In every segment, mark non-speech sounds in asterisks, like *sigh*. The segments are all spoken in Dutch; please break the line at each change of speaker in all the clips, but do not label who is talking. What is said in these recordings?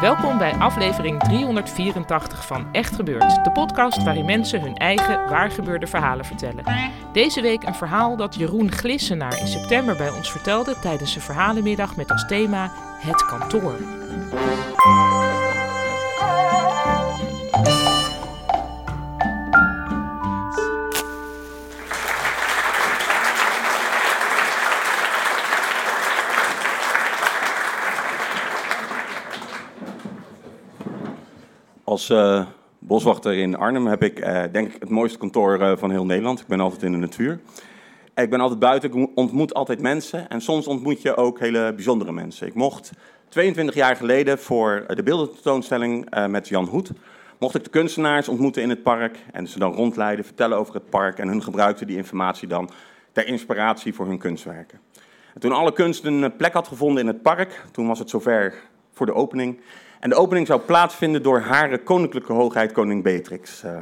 Welkom bij aflevering 384 van Echt Gebeurd, de podcast waarin mensen hun eigen waargebeurde verhalen vertellen. Deze week een verhaal dat Jeroen Glissenaar in september bij ons vertelde tijdens een verhalenmiddag met als thema Het kantoor.
Uh, boswachter in Arnhem heb ik uh, denk ik het mooiste kantoor uh, van heel Nederland. Ik ben altijd in de natuur. Ik ben altijd buiten, ik ontmoet altijd mensen. En soms ontmoet je ook hele bijzondere mensen. Ik mocht 22 jaar geleden voor de beeldententoonstelling met Jan Hoed... mocht ik de kunstenaars ontmoeten in het park en ze dan rondleiden, vertellen over het park... en hun gebruikten die informatie dan ter inspiratie voor hun kunstwerken. En toen alle kunst een plek had gevonden in het park, toen was het zover voor de opening... En de opening zou plaatsvinden door Hare Koninklijke Hoogheid Koning Beatrix. Uh,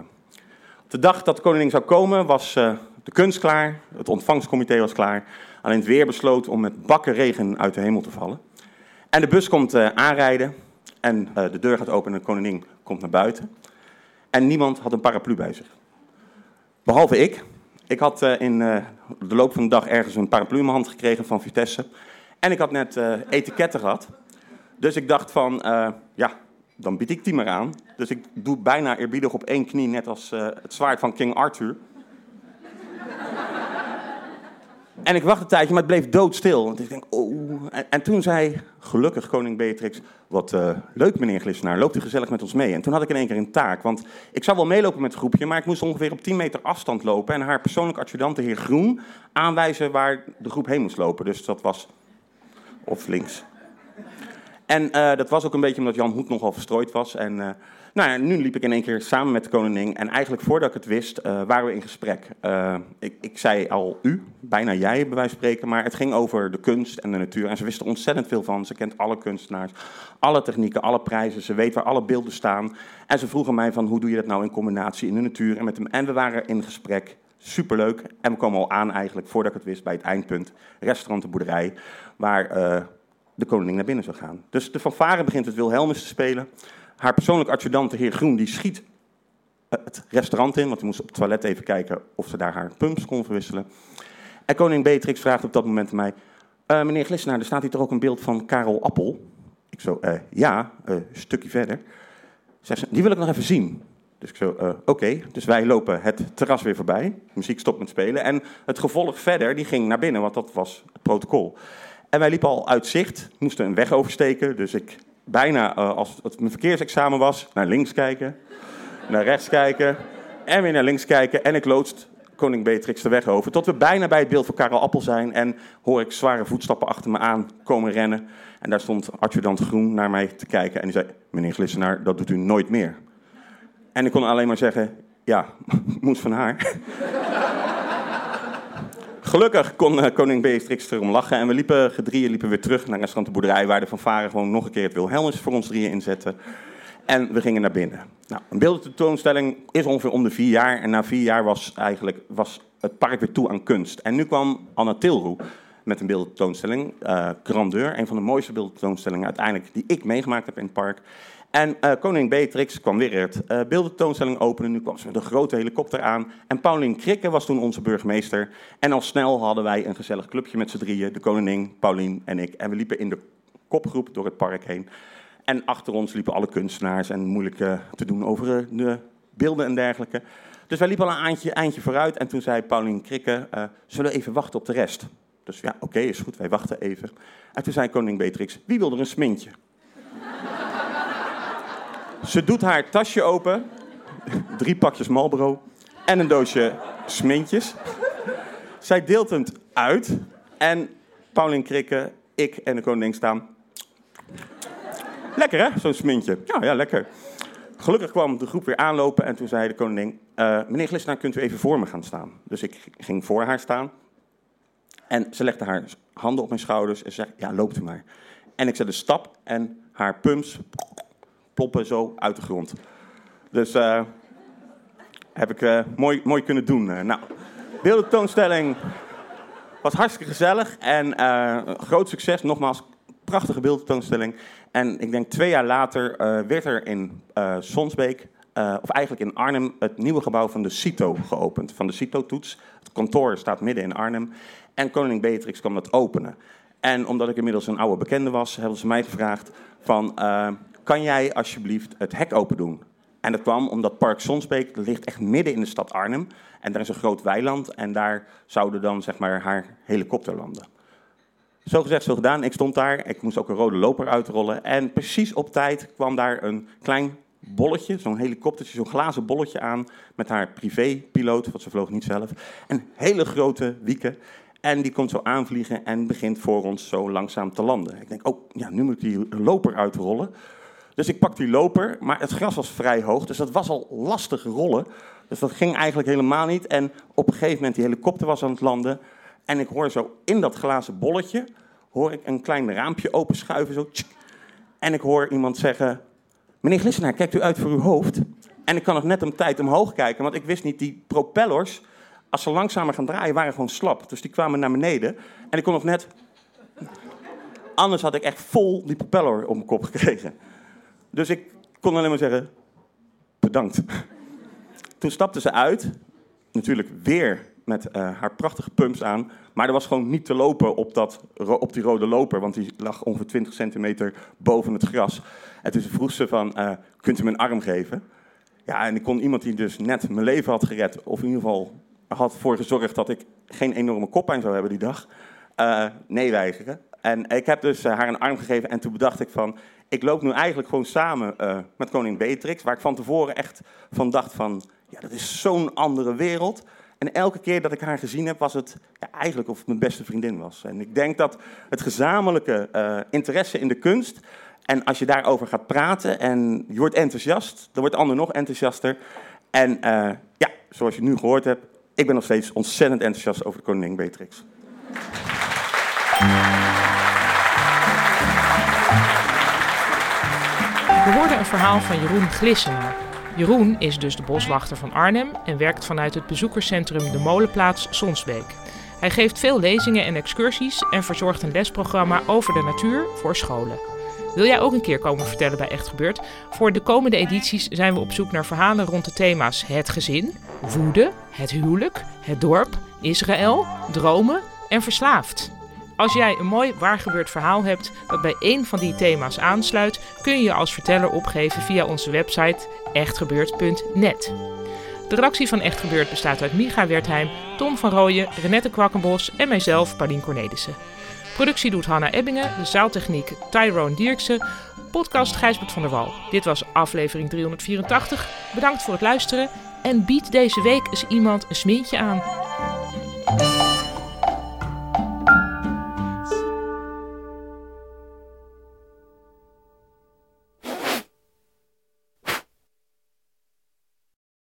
op de dag dat de koningin zou komen was uh, de kunst klaar, het ontvangstcomité was klaar. Alleen het weer besloot om met bakken regen uit de hemel te vallen. En de bus komt uh, aanrijden en de deur gaat open en de koningin komt naar buiten. En niemand had een paraplu bij zich. Behalve ik. Ik had in de loop van de dag ergens een paraplu in mijn hand gekregen van Vitesse. En ik had net etiketten gehad. Dus ik dacht van, dan bied ik die maar aan. Dus ik doe bijna eerbiedig op één knie, net als uh, het zwaard van King Arthur. en ik wacht een tijdje, maar het bleef doodstil. Want ik denk, oh. En, en toen zei gelukkig koning Beatrix, wat uh, leuk meneer Glissenaar, loopt u gezellig met ons mee. En toen had ik in één keer een taak, want ik zou wel meelopen met het groepje, maar ik moest ongeveer op 10 meter afstand lopen. En haar persoonlijk adjudant, de heer Groen, aanwijzen waar de groep heen moest lopen. Dus dat was of links en uh, dat was ook een beetje omdat Jan Hoed nogal verstrooid was. En uh, nou ja, nu liep ik in één keer samen met de koningin. En eigenlijk voordat ik het wist, uh, waren we in gesprek. Ik, ik, zei al u, bijna jij bij wijze spreken. Maar het ging over de kunst en de natuur. En ze wist er ontzettend veel van. Ze kent alle kunstenaars, alle technieken, alle prijzen. Ze weet waar alle beelden staan. En ze vroegen mij van hoe doe je dat nou in combinatie in de natuur en met hem. En we waren in gesprek. Superleuk. En we komen al aan eigenlijk, voordat ik het wist, bij het eindpunt. Restaurant de Boerderij. Waar de koning naar binnen zou gaan. Dus de fanfare begint het Wilhelmus te spelen. Haar persoonlijk adjudant, de heer Groen, die schiet eh, het restaurant in, want hij moest op het toilet even kijken of ze daar haar pumps kon verwisselen. En koning Beatrix vraagt op dat moment mij, uh, meneer Glissenaar, er staat hier toch ook een beeld van Karel Appel? Ik zo, uh, ja, een stukje verder. Zegt ze, die wil ik nog even zien. Dus ik zo, oké. Dus wij lopen het terras weer voorbij. Muziek stopt met spelen. En het gevolg verder, die ging naar binnen, want dat was het protocol. En wij liepen al uit zicht, moesten een weg oversteken. Dus ik bijna, uh, als het mijn verkeersexamen was, naar links kijken, naar rechts kijken en weer naar links kijken. En ik loodst koning Beatrix de weg over. Tot we bijna bij het beeld van Karel Appel zijn. En hoor ik zware voetstappen achter me aan komen rennen. En daar stond adjudant Groen naar mij te kijken. En die zei, meneer Glissenaar, dat doet u nooit meer. En ik kon alleen maar zeggen, ja, *laughs* moet van haar. Gelukkig kon uh, koning Beatrix erom lachen en we liepen gedrieën liepen weer terug naar restaurant de boerderij waar de fanfare gewoon nog een keer het Wilhelmus voor ons drieën inzette. En we gingen naar binnen. Nou, een beeldententoonstelling is ongeveer om de vier jaar en na vier jaar was eigenlijk was het park weer toe aan kunst. En nu kwam Anna Tilroe met een beeldententoonstelling, uh, Grandeur, een van de mooiste beeldententoonstellingen uiteindelijk die ik meegemaakt heb in het park. En uh, koning Beatrix kwam weer het uh, beeldentoonstelling openen. Nu kwam ze met een grote helikopter aan. En Paulien Krikke was toen onze burgemeester. En al snel hadden wij een gezellig clubje met z'n drieën. De koningin, Paulien en ik. En we liepen in de kopgroep door het park heen. En achter ons liepen alle kunstenaars en moeilijk te doen over de beelden en dergelijke. Dus wij liepen al een eindje, eindje vooruit. En toen zei Paulien Krikke, zullen we even wachten op de rest? Dus ja, oké, is goed, wij wachten even. En toen zei koning Beatrix, wie wil er een smintje? Ze doet haar tasje open. Drie pakjes Marlboro. En een doosje smintjes. Zij deelt het uit. En Paulien Krikke, ik en de koningin staan. Lekker hè, zo'n smintje. Ja, ja, lekker. Gelukkig kwam de groep weer aanlopen en toen zei de koningin... Uh, meneer Glissenaar, kunt u even voor me gaan staan? Dus ik ging voor haar staan. En ze legde haar handen op mijn schouders en zei, ja, loopt u maar. En ik zette stap en haar pumps ploppen zo uit de grond. Dus uh, heb ik uh, mooi, mooi kunnen doen. Uh, nou, beeldentoonstelling was hartstikke gezellig en groot succes. Nogmaals, prachtige beeldtentoonstelling. En ik denk twee jaar later eh, werd er in Sonsbeek, of eigenlijk in Arnhem, het nieuwe gebouw van de CITO geopend. Van de CITO-toets. Het kantoor staat midden in Arnhem. En koningin Beatrix kwam dat openen. En omdat ik inmiddels een oude bekende was, hebben ze mij gevraagd van... kan jij alsjeblieft het hek open doen? En dat kwam omdat Park Sonsbeek ligt echt midden in de stad Arnhem. En daar is een groot weiland en daar zouden dan zeg maar haar helikopter landen. Zo gezegd, zo gedaan. Ik stond daar, ik moest ook een rode loper uitrollen. En precies op tijd kwam daar een klein bolletje, zo'n helikoptertje, zo'n glazen bolletje aan met haar privépiloot, want ze vloog niet zelf. Een hele grote wieken. En die komt zo aanvliegen en begint voor ons zo langzaam te landen. Ik denk, oh ja, nu moet ik die loper uitrollen. Dus ik pak die loper, maar het gras was vrij hoog, dus dat was al lastig rollen. Dus dat ging eigenlijk helemaal niet. En op een gegeven moment, die helikopter was aan het landen. En ik hoor zo in dat glazen bolletje, hoor ik een klein raampje openschuiven. Zo, en ik hoor iemand zeggen, meneer Glissenaar, kijkt u uit voor uw hoofd? En ik kan nog net om tijd omhoog kijken, want ik wist niet, die propellers, als ze langzamer gaan draaien, waren gewoon slap. Dus die kwamen naar beneden. En ik kon nog net... *laughs* Anders had ik echt vol die propeller op mijn kop gekregen. Dus ik kon alleen maar zeggen, bedankt. Toen stapte ze uit, natuurlijk weer met uh, haar prachtige pumps aan. Maar er was gewoon niet te lopen op, dat, op die rode loper, want die lag ongeveer 20 centimeter boven het gras. En toen vroeg ze van, uh, kunt u me een arm geven? Ja, en ik kon iemand die dus net mijn leven had gered, of in ieder geval had voor gezorgd dat ik geen enorme koppijn zou hebben die dag, uh, nee weigeren. En ik heb dus haar een arm gegeven en toen bedacht ik van, ik loop nu eigenlijk gewoon samen uh, met koning Beatrix, waar ik van tevoren echt van dacht van, ja, dat is zo'n andere wereld. En elke keer dat ik haar gezien heb, was het ja, eigenlijk of het mijn beste vriendin was. En ik denk dat het gezamenlijke uh, interesse in de kunst, en als je daarover gaat praten en je wordt enthousiast, dan wordt de ander nog enthousiaster. En ja, zoals je nu gehoord hebt, ik ben nog steeds ontzettend enthousiast over de koningin Beatrix.
We hoorden een verhaal van Jeroen Glissenaar. Jeroen is dus de boswachter van Arnhem en werkt vanuit het bezoekerscentrum De Molenplaats Sonsbeek. Hij geeft veel lezingen en excursies en verzorgt een lesprogramma over de natuur voor scholen. Wil jij ook een keer komen vertellen bij Echt Gebeurd? Voor de komende edities zijn we op zoek naar verhalen rond de thema's het gezin, woede, het huwelijk, het dorp, Israël, dromen en verslaafd. Als jij een mooi waargebeurd verhaal hebt dat bij één van die thema's aansluit, kun je je als verteller opgeven via onze website echtgebeurd.net. De redactie van Echt Gebeurd bestaat uit Micha Wertheim, Tom van Rooyen, Renette Kwakkenbos en mijzelf, Paulien Cornelissen. Productie doet Hanna Ebbingen, de zaaltechniek Tyrone Dierksen, podcast Gijsbert van der Wal. Dit was aflevering 384. Bedankt voor het luisteren en bied deze week eens iemand een smintje aan.